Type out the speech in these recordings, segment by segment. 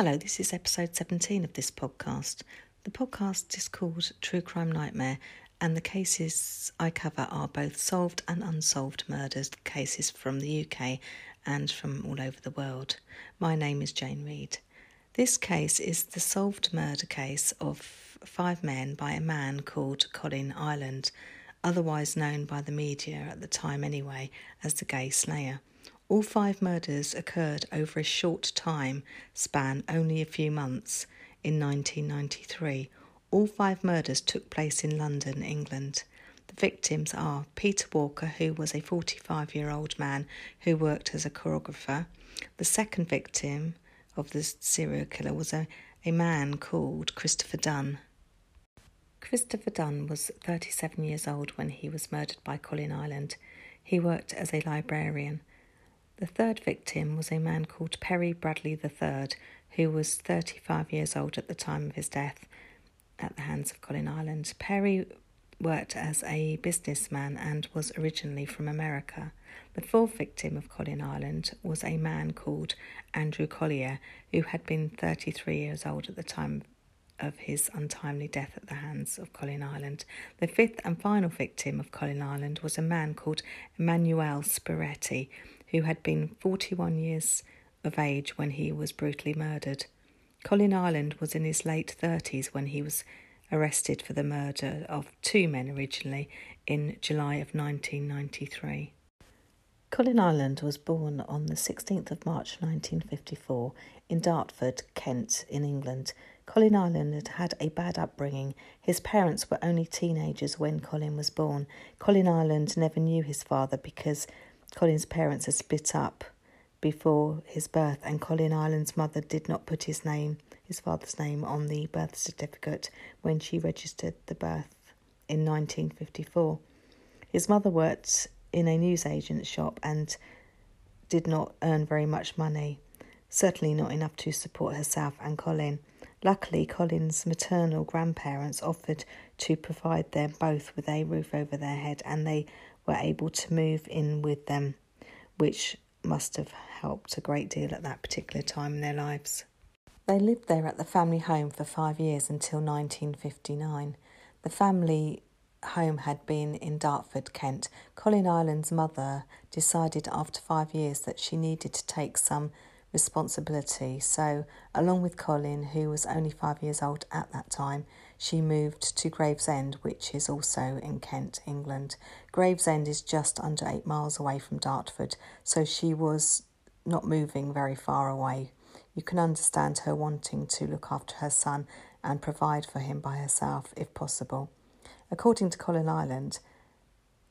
Hello, this is episode 17 of this podcast. The podcast is called True Crime Nightmare, and the cases I cover are both solved and unsolved murders cases from the UK and from all over the world. My name is Jane Reed. This case is the solved murder case of five men by a man called Colin Ireland, otherwise known by the media at the time anyway as the Gay Slayer. All five murders occurred over a short time span, only a few months, in 1993. All five murders took place in London, England. The victims are Peter Walker, who was a 45 year old man who worked as a choreographer. The second victim of the serial killer was a, a man called Christopher Dunn. Christopher Dunn was 37 years old when he was murdered by Colin Ireland. He worked as a librarian. The third victim was a man called Perry Bradley III, who was 35 years old at the time of his death at the hands of Colin Ireland. Perry worked as a businessman and was originally from America. The fourth victim of Colin Ireland was a man called Andrew Collier, who had been 33 years old at the time of his untimely death at the hands of Colin Ireland. The fifth and final victim of Colin Ireland was a man called Emanuele Spiretti, who had been 41 years of age when he was brutally murdered. Colin Ireland was in his late 30s when he was arrested for the murder of two men originally in July of 1993. Colin Ireland was born on the 16th of March 1954 in Dartford, Kent, in England. Colin Ireland had had a bad upbringing. His parents were only teenagers when Colin was born. Colin Ireland never knew his father because Colin's parents had split up before his birth, and Colin Ireland's mother did not put his name, his father's name, on the birth certificate when she registered the birth in 1954. His mother worked in a newsagent's shop and did not earn very much money, certainly not enough to support herself and Colin. Luckily, Colin's maternal grandparents offered to provide them both with a roof over their head, and they were able to move in with them, which must have helped a great deal at that particular time in their lives. They lived there at the family home for five years until 1959. The family home had been in Dartford, Kent. Colin Ireland's mother decided after five years that she needed to take some responsibility. So, along with Colin, who was only five years old at that time, she moved to Gravesend, which is also in Kent, England. Gravesend is just under eight miles away from Dartford, so she was not moving very far away. You can understand her wanting to look after her son and provide for him by herself if possible. According to Colin Ireland,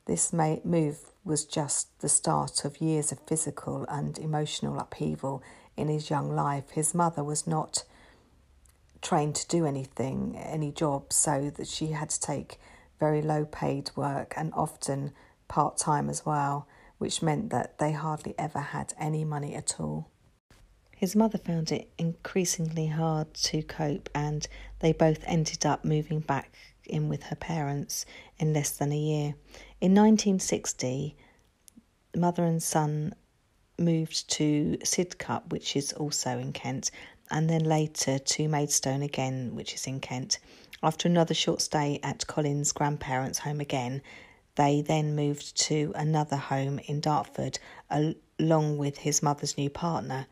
this move was just the start of years of physical and emotional upheaval in his young life. His mother was not trained to do anything, any job, so that she had to take very low paid work and often part time as well, which meant that they hardly ever had any money at all. His mother found it increasingly hard to cope, and they both ended up moving back in with her parents in less than a year. In 1960, mother and son moved to Sidcup, which is also in Kent, and then later to Maidstone again, which is in Kent. After another short stay at Colin's grandparents' home again, they then moved to another home in Dartford along with his mother's new partner.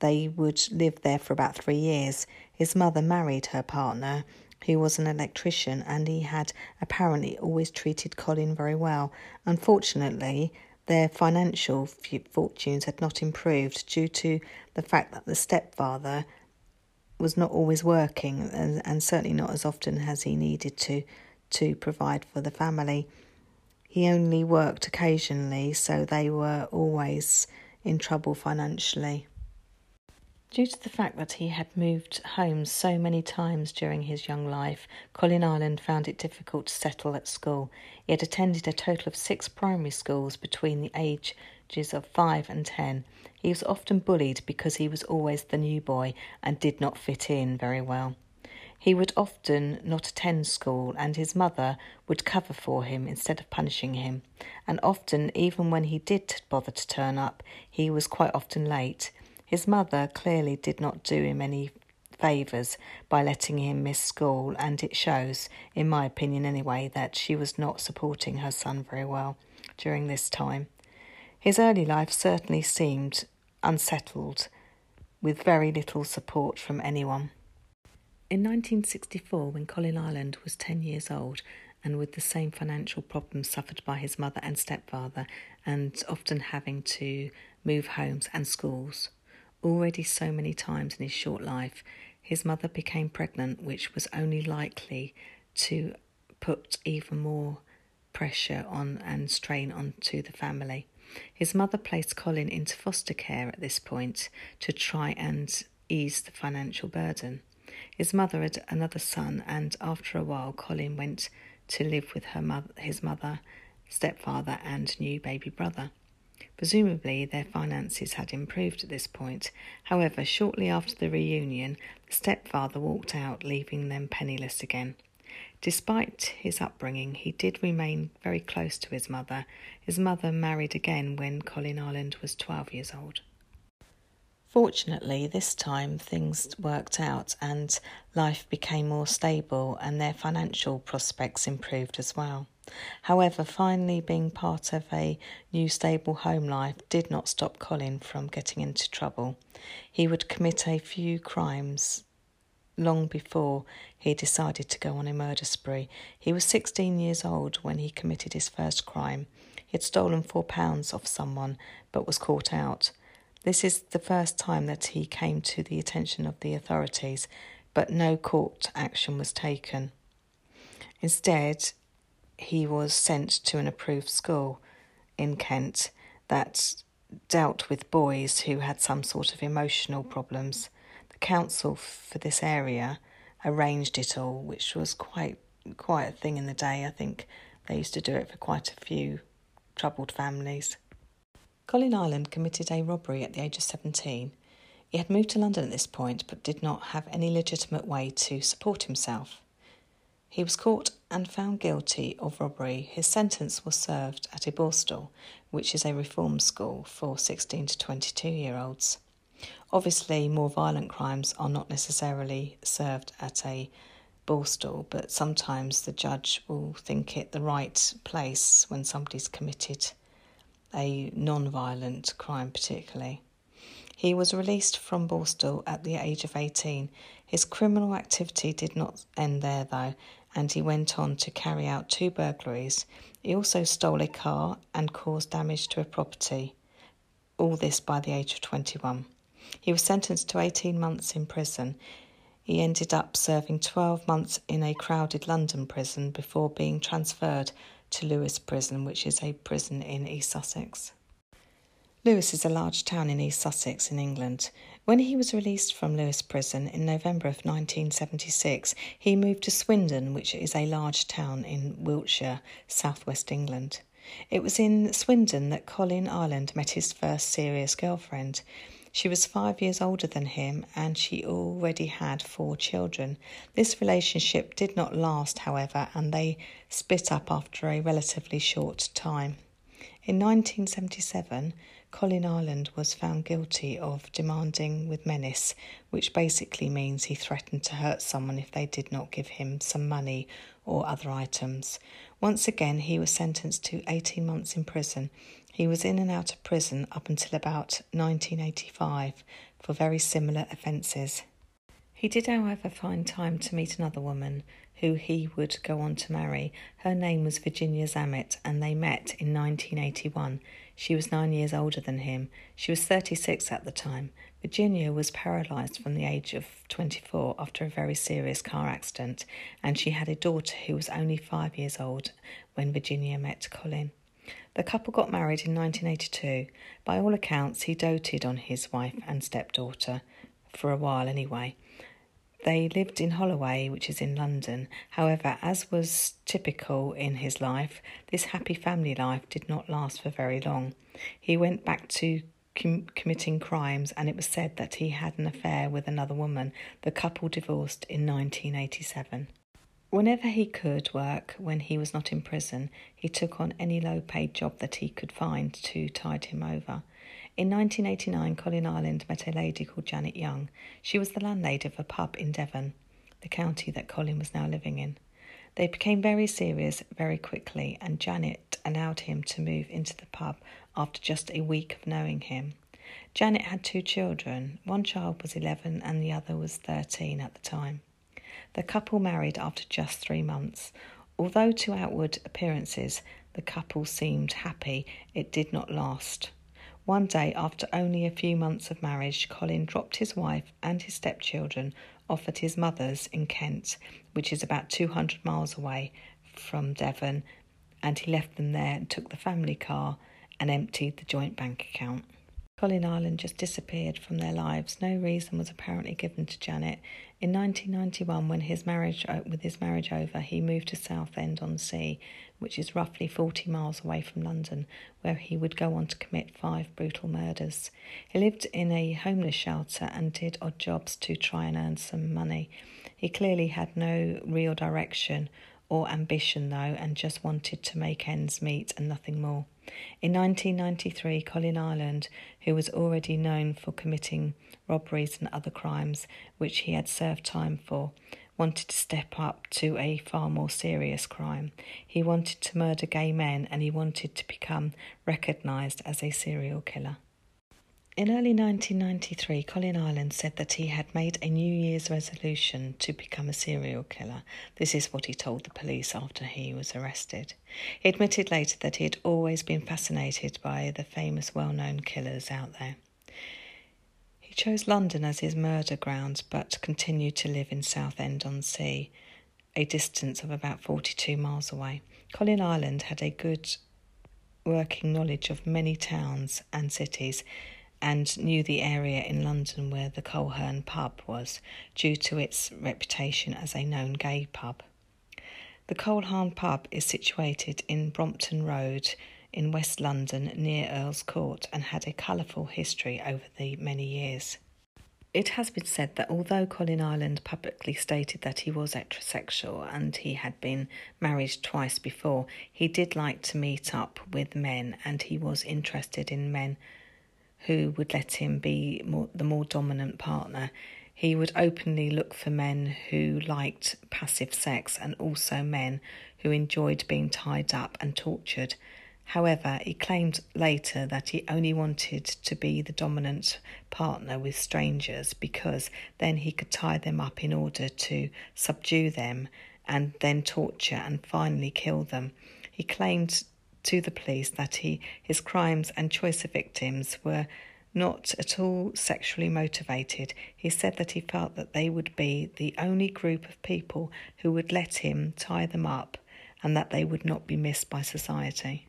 They would live there for about three years. His mother married her partner, who was an electrician, and he had apparently always treated Colin very well. Unfortunately, their financial fortunes had not improved due to the fact that the stepfather was not always working and, and certainly not as often as he needed to to provide for the family. He only worked occasionally, so they were always in trouble financially. Due to the fact that he had moved home so many times during his young life, Colin Ireland found it difficult to settle at school. He had attended a total of six primary schools between the ages of five and ten. He was often bullied because he was always the new boy and did not fit in very well. He would often not attend school, and his mother would cover for him instead of punishing him. And often, even when he did bother to turn up, he was quite often late. His mother clearly did not do him any favours by letting him miss school, and it shows, in my opinion anyway, that she was not supporting her son very well during this time. His early life certainly seemed unsettled, with very little support from anyone. In 1964, when Colin Ireland was 10 years old, and with the same financial problems suffered by his mother and stepfather, and often having to move homes and schools. Already so many times in his short life, his mother became pregnant, which was only likely to put even more pressure on and strain onto the family. His mother placed Colin into foster care at this point to try and ease the financial burden. His mother had another son, and after a while, Colin went to live with her mother, his mother, stepfather, and new baby brother. Presumably, their finances had improved at this point. However, shortly after the reunion, the stepfather walked out, leaving them penniless again. Despite his upbringing, he did remain very close to his mother. His mother married again when Colin Ireland was 12 years old. Fortunately, this time things worked out and life became more stable and their financial prospects improved as well. However, finally being part of a new stable home life did not stop Colin from getting into trouble. He would commit a few crimes long before he decided to go on a murder spree. He was 16 years old when he committed his first crime. He had stolen four pounds off someone but was caught out. This is the first time that he came to the attention of the authorities, but no court action was taken. Instead, he was sent to an approved school in Kent that dealt with boys who had some sort of emotional problems. The council for this area arranged it all, which was quite quite a thing in the day. I think they used to do it for quite a few troubled families. Colin Ireland committed a robbery at the age of 17. He had moved to London at this point but did not have any legitimate way to support himself. He was caught and found guilty of robbery. His sentence was served at a Borstal, which is a reform school for 16 to 22 year olds. Obviously, more violent crimes are not necessarily served at a Borstal, but sometimes the judge will think it the right place when somebody's committed a non violent crime, particularly. He was released from Borstal at the age of 18. His criminal activity did not end there, though, and he went on to carry out two burglaries. He also stole a car and caused damage to a property. All this by the age of 21. He was sentenced to 18 months in prison. He ended up serving 12 months in a crowded London prison before being transferred to Lewes Prison, which is a prison in East Sussex. Lewes is a large town in East Sussex in England. When he was released from Lewes Prison in November of 1976, he moved to Swindon, which is a large town in Wiltshire, southwest England. It was in Swindon that Colin Ireland met his first serious girlfriend. She was five years older than him and she already had four children. This relationship did not last, however, and they split up after a relatively short time. In 1977, Colin Ireland was found guilty of demanding with menace, which basically means he threatened to hurt someone if they did not give him some money or other items. Once again, he was sentenced to 18 months in prison he was in and out of prison up until about 1985 for very similar offences. He did, however, find time to meet another woman who he would go on to marry. Her name was Virginia Zammit, and they met in 1981. She was nine years older than him. She was 36 at the time. Virginia was paralysed from the age of 24 after a very serious car accident, and she had a daughter who was only five years old when Virginia met Colin. The couple got married in 1982. By all accounts, he doted on his wife and stepdaughter, for a while anyway. They lived in Holloway, which is in London. However, as was typical in his life, this happy family life did not last for very long. He went back to com- committing crimes, and it was said that he had an affair with another woman. The couple divorced in 1987. Whenever he could work when he was not in prison, he took on any low paid job that he could find to tide him over. In 1989, Colin Ireland met a lady called Janet Young. She was the landlady of a pub in Devon, the county that Colin was now living in. They became very serious very quickly, and Janet allowed him to move into the pub after just a week of knowing him. Janet had two children. One child was 11 and the other was 13 at the time. The couple married after just three months. Although to outward appearances the couple seemed happy, it did not last. One day, after only a few months of marriage, Colin dropped his wife and his stepchildren off at his mother's in Kent, which is about 200 miles away from Devon, and he left them there and took the family car and emptied the joint bank account. Colin Ireland just disappeared from their lives. No reason was apparently given to Janet. In 1991, when his marriage uh, with his marriage over, he moved to Southend on Sea, which is roughly 40 miles away from London, where he would go on to commit five brutal murders. He lived in a homeless shelter and did odd jobs to try and earn some money. He clearly had no real direction or ambition, though, and just wanted to make ends meet and nothing more. In 1993, Colin Ireland, who was already known for committing robberies and other crimes which he had served time for, wanted to step up to a far more serious crime. He wanted to murder gay men and he wanted to become recognised as a serial killer. In early 1993, Colin Ireland said that he had made a New Year's resolution to become a serial killer. This is what he told the police after he was arrested. He admitted later that he had always been fascinated by the famous well known killers out there. He chose London as his murder ground but continued to live in Southend on Sea, a distance of about 42 miles away. Colin Ireland had a good working knowledge of many towns and cities and knew the area in London where the Coleherne pub was, due to its reputation as a known gay pub. The Coleherne pub is situated in Brompton Road in West London near Earl's Court and had a colourful history over the many years. It has been said that although Colin Ireland publicly stated that he was heterosexual and he had been married twice before, he did like to meet up with men and he was interested in men who would let him be more, the more dominant partner. He would openly look for men who liked passive sex and also men who enjoyed being tied up and tortured. However, he claimed later that he only wanted to be the dominant partner with strangers because then he could tie them up in order to subdue them and then torture and finally kill them. He claimed to the police that he his crimes and choice of victims were not at all sexually motivated. He said that he felt that they would be the only group of people who would let him tie them up and that they would not be missed by society.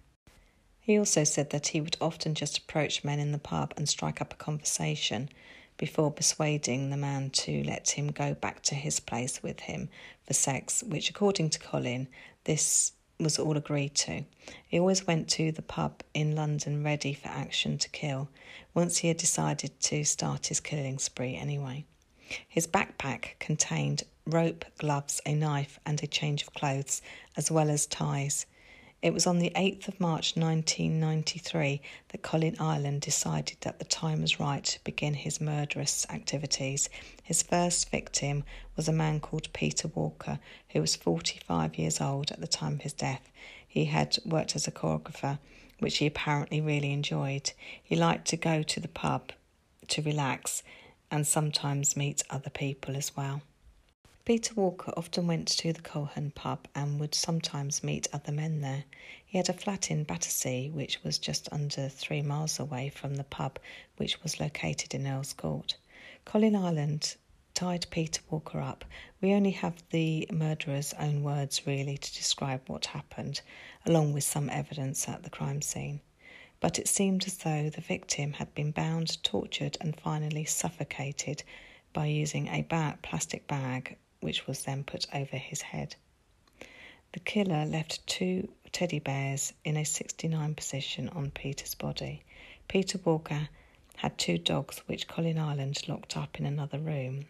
He also said that he would often just approach men in the pub and strike up a conversation before persuading the man to let him go back to his place with him for sex, which, according to Colin, this was all agreed to. He always went to the pub in London ready for action to kill, once he had decided to start his killing spree anyway. His backpack contained rope, gloves, a knife, and a change of clothes, as well as ties. It was on the 8th of March 1993 that Colin Ireland decided that the time was right to begin his murderous activities. His first victim was a man called Peter Walker, who was 45 years old at the time of his death. He had worked as a choreographer, which he apparently really enjoyed. He liked to go to the pub to relax and sometimes meet other people as well. Peter Walker often went to the Coleherne pub and would sometimes meet other men there. He had a flat in Battersea, which was just under three miles away from the pub, which was located in Earl's Court. Colin Ireland tied Peter Walker up. We only have the murderer's own words really to describe what happened, along with some evidence at the crime scene. But it seemed as though the victim had been bound, tortured, and finally suffocated by using a plastic bag which was then put over his head. The killer left two teddy bears in a 69 position on Peter's body. Peter Walker had two dogs which Colin Ireland locked up in another room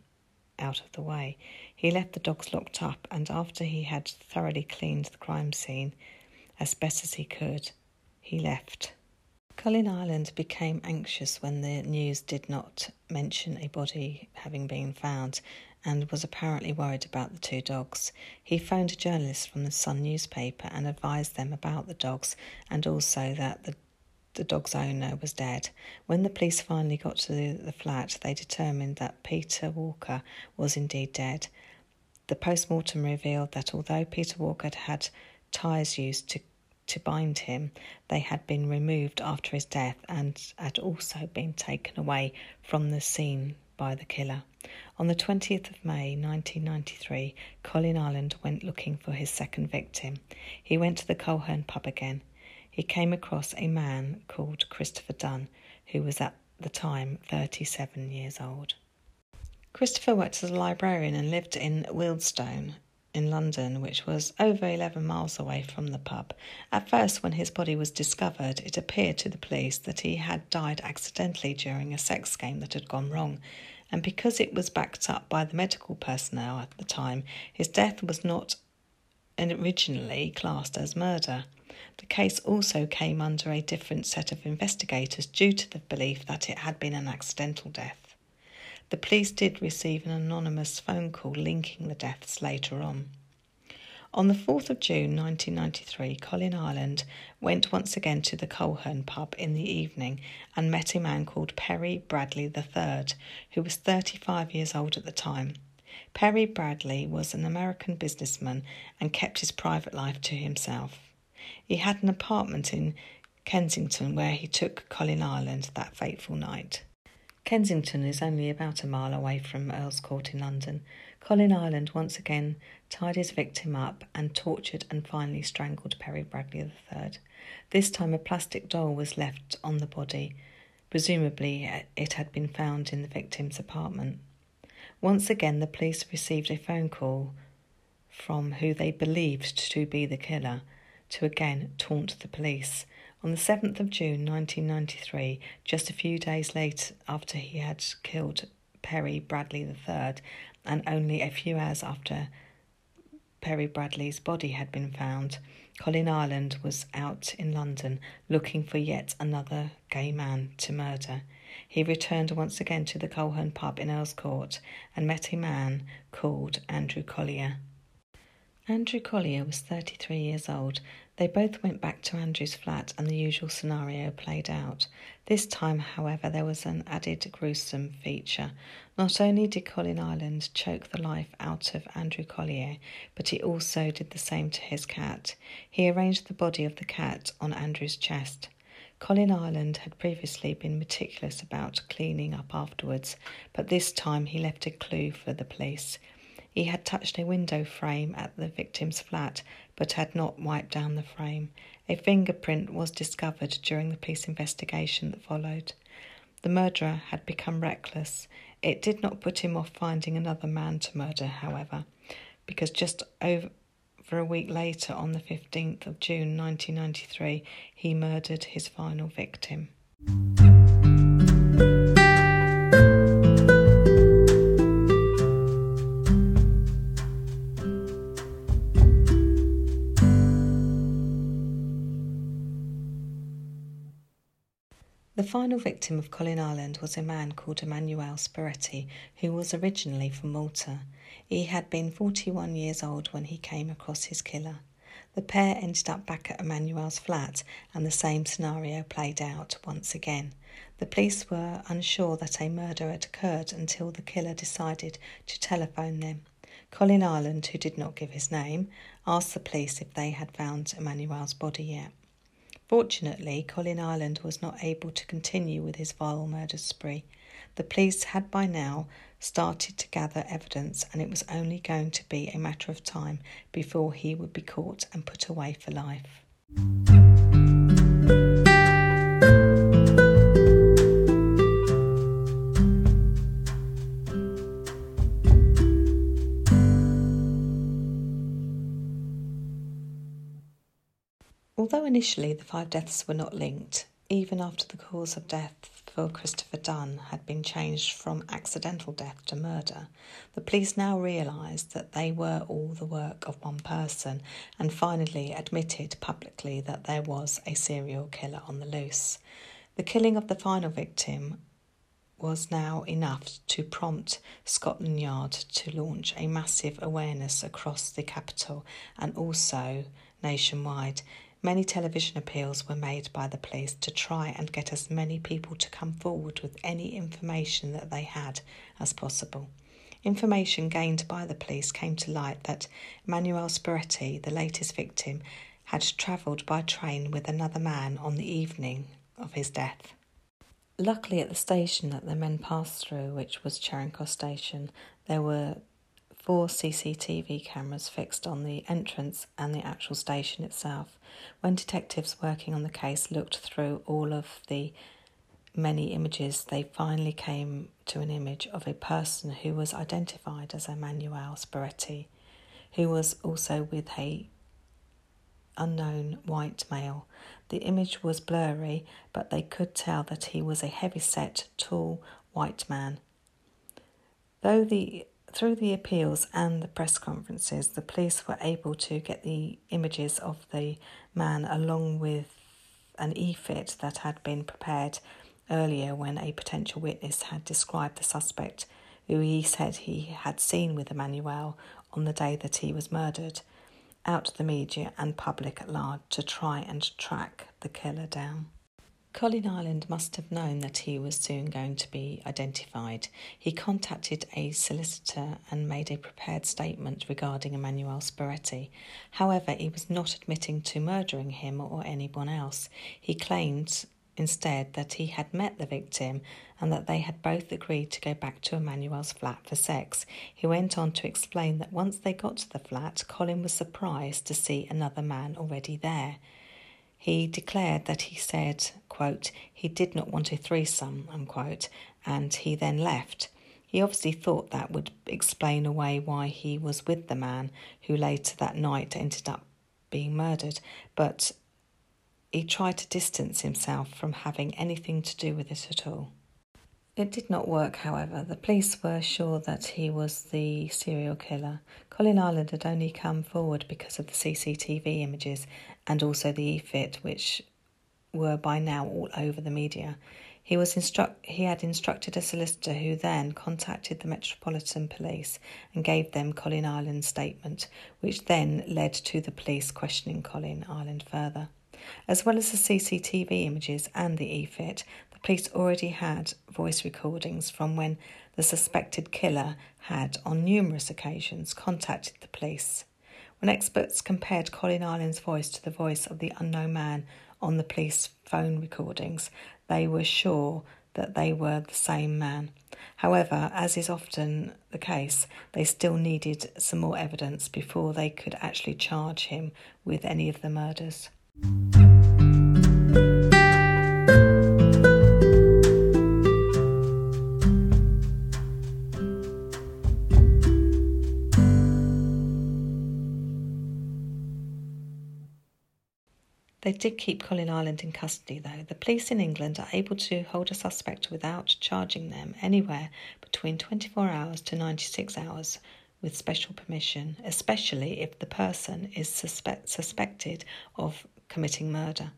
out of the way. He left the dogs locked up and after he had thoroughly cleaned the crime scene as best as he could, he left. Colin Ireland became anxious when the news did not mention a body having been found and was apparently worried about the two dogs. He phoned a journalist from the Sun newspaper and advised them about the dogs and also that the the dog's owner was dead. When the police finally got to the, the flat, they determined that Peter Walker was indeed dead. The post mortem revealed that although Peter Walker had had ties used to to bind him, they had been removed after his death and had also been taken away from the scene by the killer. On the 20th of May 1993, Colin Ireland went looking for his second victim. He went to the Coleherne pub again. He came across a man called Christopher Dunn, who was at the time 37 years old. Christopher worked as a librarian and lived in Wealdstone in London, which was over 11 miles away from the pub. At first, when his body was discovered, it appeared to the police that he had died accidentally during a sex game that had gone wrong. And because it was backed up by the medical personnel at the time, his death was not originally classed as murder. The case also came under a different set of investigators due to the belief that it had been an accidental death. The police did receive an anonymous phone call linking the deaths later on. On the 4th of June 1993, Colin Ireland went once again to the Coleherne pub in the evening and met a man called Perry Bradley III, who was 35 years old at the time. Perry Bradley was an American businessman and kept his private life to himself. He had an apartment in Kensington where he took Colin Ireland that fateful night. Kensington is only about a mile away from Earl's Court in London. Colin Ireland once again tied his victim up and tortured and finally strangled Perry Bradley III. This time a plastic doll was left on the body. Presumably it had been found in the victim's apartment. Once again, the police received a phone call from who they believed to be the killer to again taunt the police. On the 7th of June 1993, just a few days later after he had killed Perry Bradley III, and only a few hours after Perry Bradley's body had been found, Colin Ireland was out in London looking for yet another gay man to murder. He returned once again to the Coleherne pub in Earl's Court and met a man called Andrew Collier. Andrew Collier was 33 years old they both went back to Andrew's flat and the usual scenario played out. This time, however, there was an added gruesome feature. Not only did Colin Ireland choke the life out of Andrew Collier, but he also did the same to his cat. He arranged the body of the cat on Andrew's chest. Colin Ireland had previously been meticulous about cleaning up afterwards, but this time he left a clue for the police. He had touched a window frame at the victim's flat, but had not wiped down the frame. A fingerprint was discovered during the police investigation that followed. The murderer had become reckless. It did not put him off finding another man to murder, however, because just over a week later, on the 15th of June 1993, he murdered his final victim. The final victim of Colin Ireland was a man called Emanuele Spiretti, who was originally from Malta. He had been 41 years old when he came across his killer. The pair ended up back at Emanuele's flat, and the same scenario played out once again. The police were unsure that a murder had occurred until the killer decided to telephone them. Colin Ireland, who did not give his name, asked the police if they had found Emanuele's body yet. Fortunately, Colin Ireland was not able to continue with his vile murder spree. The police had by now started to gather evidence, and it was only going to be a matter of time before he would be caught and put away for life. Although initially the five deaths were not linked, even after the cause of death for Christopher Dunn had been changed from accidental death to murder, the police now realised that they were all the work of one person and finally admitted publicly that there was a serial killer on the loose. The killing of the final victim was now enough to prompt Scotland Yard to launch a massive awareness across the capital and also nationwide Many television appeals were made by the police to try and get as many people to come forward with any information that they had as possible. Information gained by the police came to light that Manuel Spiretti, the latest victim, had travelled by train with another man on the evening of his death. Luckily, at the station that the men passed through, which was Charing Cross Station, there were four CCTV cameras fixed on the entrance and the actual station itself. When detectives working on the case looked through all of the many images, they finally came to an image of a person who was identified as Emmanuel Spiretti, who was also with a unknown white male. The image was blurry, but they could tell that he was a heavy set, tall white man. Though the through the appeals and the press conferences, the police were able to get the images of the man along with an e-fit that had been prepared earlier when a potential witness had described the suspect who he said he had seen with Emmanuel on the day that he was murdered out to the media and public at large to try and track the killer down. Colin Ireland must have known that he was soon going to be identified. He contacted a solicitor and made a prepared statement regarding Emmanuel Spiretti. However, he was not admitting to murdering him or anyone else. He claimed instead that he had met the victim and that they had both agreed to go back to Emmanuel's flat for sex. He went on to explain that once they got to the flat, Colin was surprised to see another man already there. He declared that he said, quote, he did not want a threesome, unquote, and he then left. He obviously thought that would explain away why he was with the man who later that night ended up being murdered, but he tried to distance himself from having anything to do with it at all. It did not work, however. The police were sure that he was the serial killer. Colin Ireland had only come forward because of the CCTV images and also the e-fit, which were by now all over the media. He was instruct he had instructed a solicitor who then contacted the Metropolitan Police and gave them Colin Ireland's statement, which then led to the police questioning Colin Ireland further. As well as the CCTV images and the e-fit, the police already had voice recordings from when the suspected killer had, on numerous occasions, contacted the police. When experts compared Colin Ireland's voice to the voice of the unknown man on the police phone recordings, they were sure that they were the same man. However, as is often the case, they still needed some more evidence before they could actually charge him with any of the murders. They did keep Colin Ireland in custody, though. The police in England are able to hold a suspect without charging them anywhere between 24 hours to 96 hours with special permission, especially if the person is suspect- suspected of committing murder.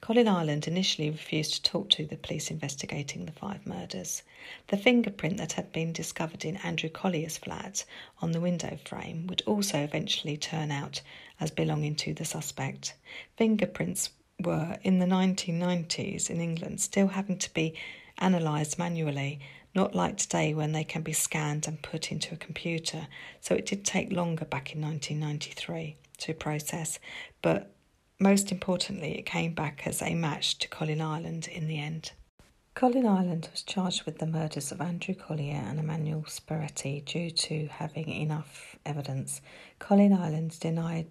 Colin Ireland initially refused to talk to the police investigating the five murders. The fingerprint that had been discovered in Andrew Collier's flat on the window frame would also eventually turn out as belonging to the suspect. Fingerprints were, in the 1990s in England, still having to be analysed manually, not like today when they can be scanned and put into a computer. So it did take longer back in 1993 to process, but most importantly, it came back as a match to Colin Ireland in the end. Colin Ireland was charged with the murders of Andrew Collier and Emmanuel Spiretti due to having enough evidence. Colin Ireland denied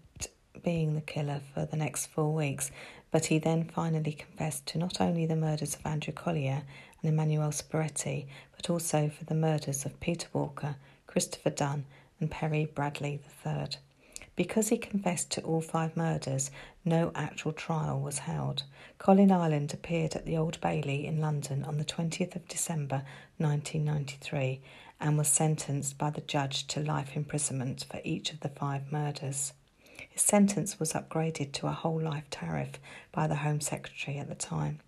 being the killer for the next four weeks, but he then finally confessed to not only the murders of Andrew Collier and Emmanuel Spiretti, but also for the murders of Peter Walker, Christopher Dunn, and Perry Bradley III. Because he confessed to all five murders, no actual trial was held. Colin Ireland appeared at the Old Bailey in London on the 20th of December 1993 and was sentenced by the judge to life imprisonment for each of the five murders. His sentence was upgraded to a whole life tariff by the Home Secretary at the time,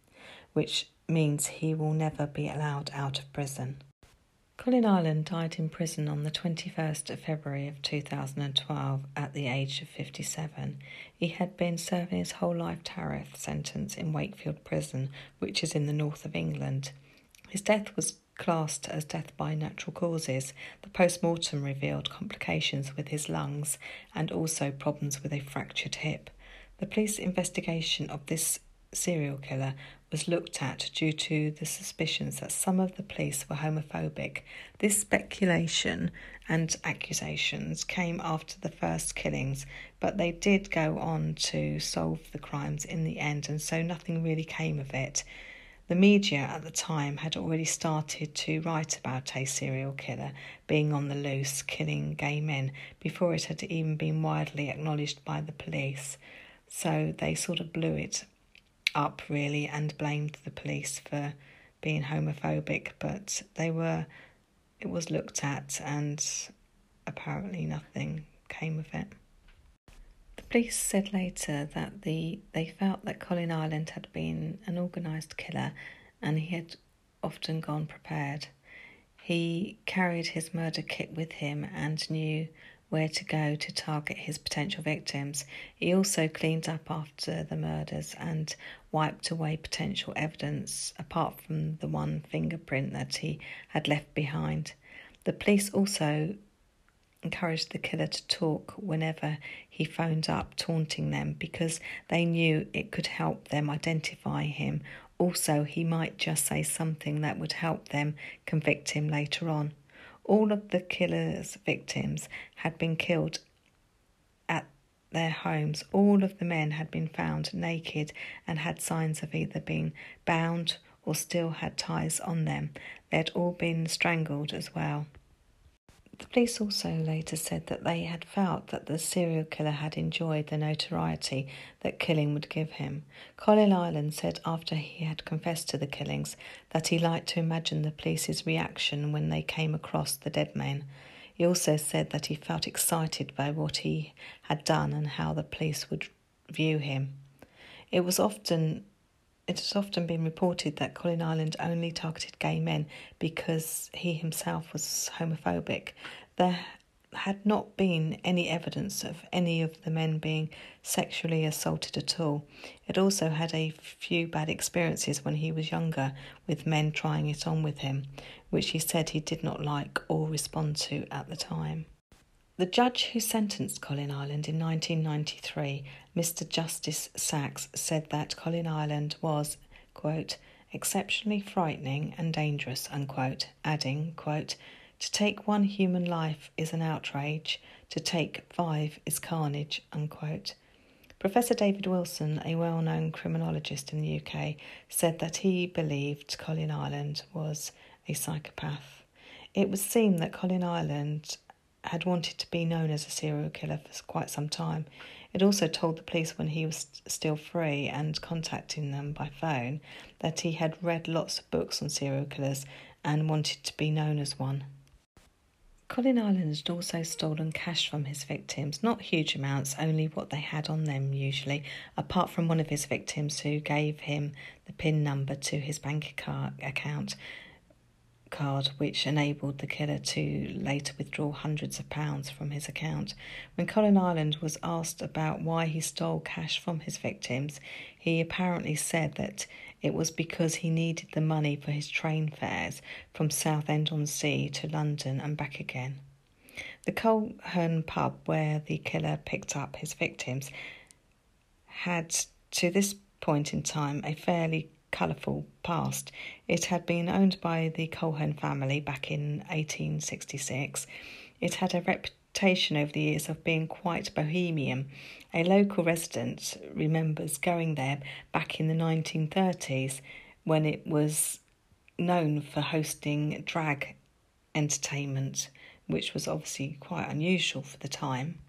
which means he will never be allowed out of prison. Colin Ireland died in prison on the 21st of February of 2012 at the age of 57. He had been serving his whole life tariff sentence in Wakefield Prison, which is in the north of England. His death was classed as death by natural causes. The post mortem revealed complications with his lungs and also problems with a fractured hip. The police investigation of this serial killer was looked at due to the suspicions that some of the police were homophobic. This speculation and accusations came after the first killings, but they did go on to solve the crimes in the end, and so nothing really came of it. The media at the time had already started to write about a serial killer being on the loose, killing gay men, before it had even been widely acknowledged by the police. So they sort of blew it up really and blamed the police for being homophobic, but they were it was looked at and apparently nothing came of it. The police said later that the they felt that Colin Ireland had been an organised killer and he had often gone prepared. He carried his murder kit with him and knew where to go to target his potential victims. He also cleaned up after the murders and wiped away potential evidence apart from the one fingerprint that he had left behind. The police also encouraged the killer to talk whenever he phoned up, taunting them because they knew it could help them identify him. Also, he might just say something that would help them convict him later on. All of the killer's victims had been killed at their homes. All of the men had been found naked and had signs of either being bound or still had ties on them. They had all been strangled as well. The police also later said that they had felt that the serial killer had enjoyed the notoriety that killing would give him. Colin Ireland said after he had confessed to the killings that he liked to imagine the police's reaction when they came across the dead man. He also said that he felt excited by what he had done and how the police would view him. It was often it has often been reported that Colin Ireland only targeted gay men because he himself was homophobic. There had not been any evidence of any of the men being sexually assaulted at all. It also had a few bad experiences when he was younger with men trying it on with him, which he said he did not like or respond to at the time. The judge who sentenced Colin Ireland in 1993, Mr. Justice Sachs, said that Colin Ireland was, quote, exceptionally frightening and dangerous, unquote, adding, quote, to take one human life is an outrage, to take five is carnage, unquote. Professor David Wilson, a well known criminologist in the UK, said that he believed Colin Ireland was a psychopath. It would seem that Colin Ireland had wanted to be known as a serial killer for quite some time. It also told the police when he was still free and contacting them by phone that he had read lots of books on serial killers and wanted to be known as one. Colin Ireland had also stolen cash from his victims, not huge amounts, only what they had on them usually, apart from one of his victims who gave him the PIN number to his bank account card, which enabled the killer to later withdraw hundreds of pounds from his account. When Colin Ireland was asked about why he stole cash from his victims, he apparently said that it was because he needed the money for his train fares from Southend on Sea to London and back again. The Coleherne pub where the killer picked up his victims had, to this point in time, a fairly colourful past. It had been owned by the Coleherne family back in 1866. It had a reputation over the years of being quite bohemian. A local resident remembers going there back in the 1930s when it was known for hosting drag entertainment, which was obviously quite unusual for the time.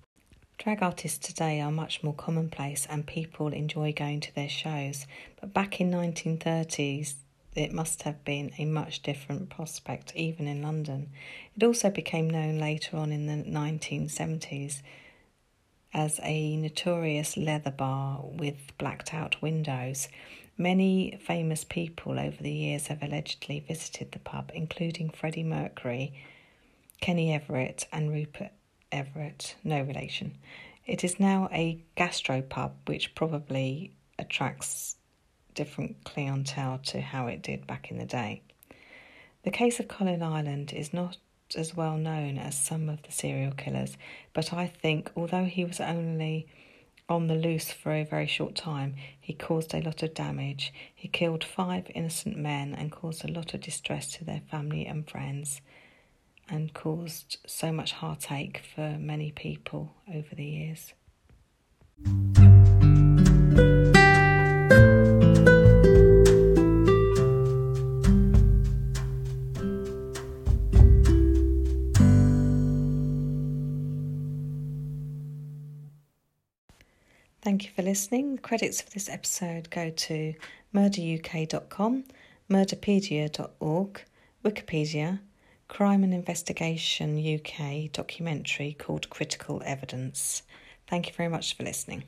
Drag artists today are much more commonplace and people enjoy going to their shows, but back in 1930s it must have been a much different prospect even in London. It also became known later on in the 1970s as a notorious leather bar with blacked out windows. Many famous people over the years have allegedly visited the pub, including Freddie Mercury, Kenny Everett, and Rupert Everett, no relation. It is now a gastropub, which probably attracts different clientele to how it did back in the day. The case of Colin Ireland is not as well known as some of the serial killers, but I think although he was only on the loose for a very short time, he caused a lot of damage. He killed five innocent men and caused a lot of distress to their family and friends, and caused so much heartache for many people over the years. Thank you for listening. The credits for this episode go to murderuk.com, murderpedia.org, Wikipedia, Crime and Investigation UK documentary called Critical Evidence. Thank you very much for listening.